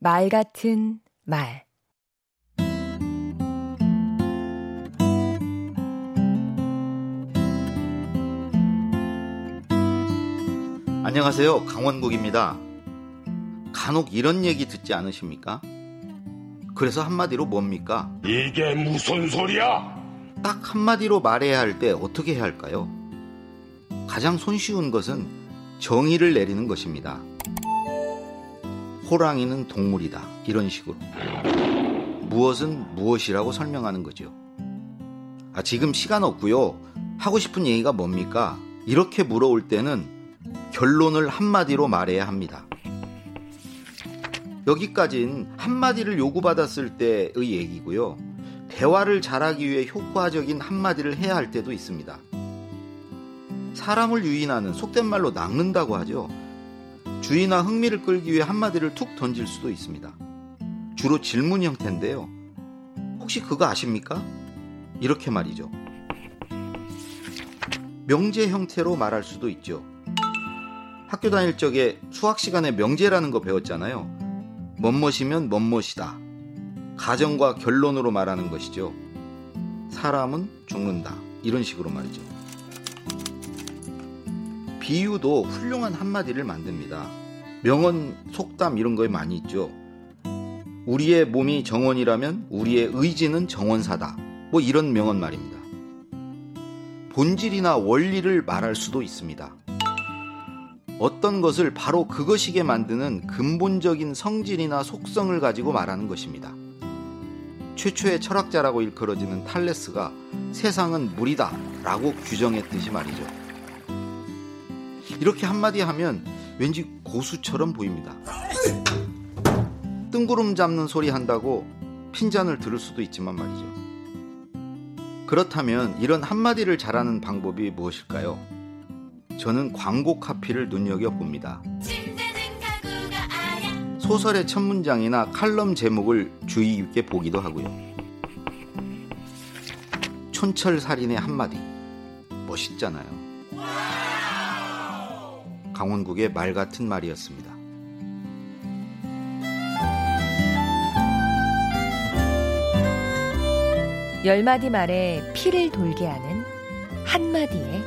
말 같은 말 안녕하세요. 강원국입니다. 간혹 이런 얘기 듣지 않으십니까? 그래서 한마디로 뭡니까? 이게 무슨 소리야? 딱 한마디로 말해야 할 때 어떻게 해야 할까요? 가장 손쉬운 것은 정의를 내리는 것입니다. 호랑이는 동물이다. 이런 식으로. 무엇은 무엇이라고 설명하는 거죠. 아, 지금 시간 없고요. 하고 싶은 얘기가 뭡니까? 이렇게 물어올 때는 결론을 한마디로 말해야 합니다. 여기까진 한마디를 요구받았을 때의 얘기고요. 대화를 잘하기 위해 효과적인 한마디를 해야 할 때도 있습니다. 사람을 유인하는 속된 말로 낚는다고 하죠. 주의나 흥미를 끌기 위해 한마디를 툭 던질 수도 있습니다. 주로 질문 형태인데요. 혹시 그거 아십니까? 이렇게 말이죠. 명제 형태로 말할 수도 있죠. 학교 다닐 적에 수학 시간에 명제라는 거 배웠잖아요. 멋멋이면 멋멋이다. 가정과 결론으로 말하는 것이죠. 사람은 죽는다. 이런 식으로 말이죠. 비유도 훌륭한 한마디를 만듭니다. 명언, 속담 이런 거에 많이 있죠. 우리의 몸이 정원이라면 우리의 의지는 정원사다. 뭐 이런 명언 말입니다. 본질이나 원리를 말할 수도 있습니다. 어떤 것을 바로 그것이게 만드는 근본적인 성질이나 속성을 가지고 말하는 것입니다. 최초의 철학자라고 일컬어지는 탈레스가 세상은 물이다 라고 규정했듯이 말이죠. 이렇게 한마디 하면 왠지 고수처럼 보입니다. 뜬구름 잡는 소리 한다고 핀잔을 들을 수도 있지만 말이죠. 그렇다면 이런 한마디를 잘하는 방법이 무엇일까요? 저는 광고 카피를 눈여겨봅니다. 소설의 첫 문장이나 칼럼 제목을 주의 깊게 보기도 하고요. 촌철살인의 한마디. 멋있잖아요. 강원국의 말 같은 말이었습니다. 열 마디 말에 피를 돌게 하는 한마디의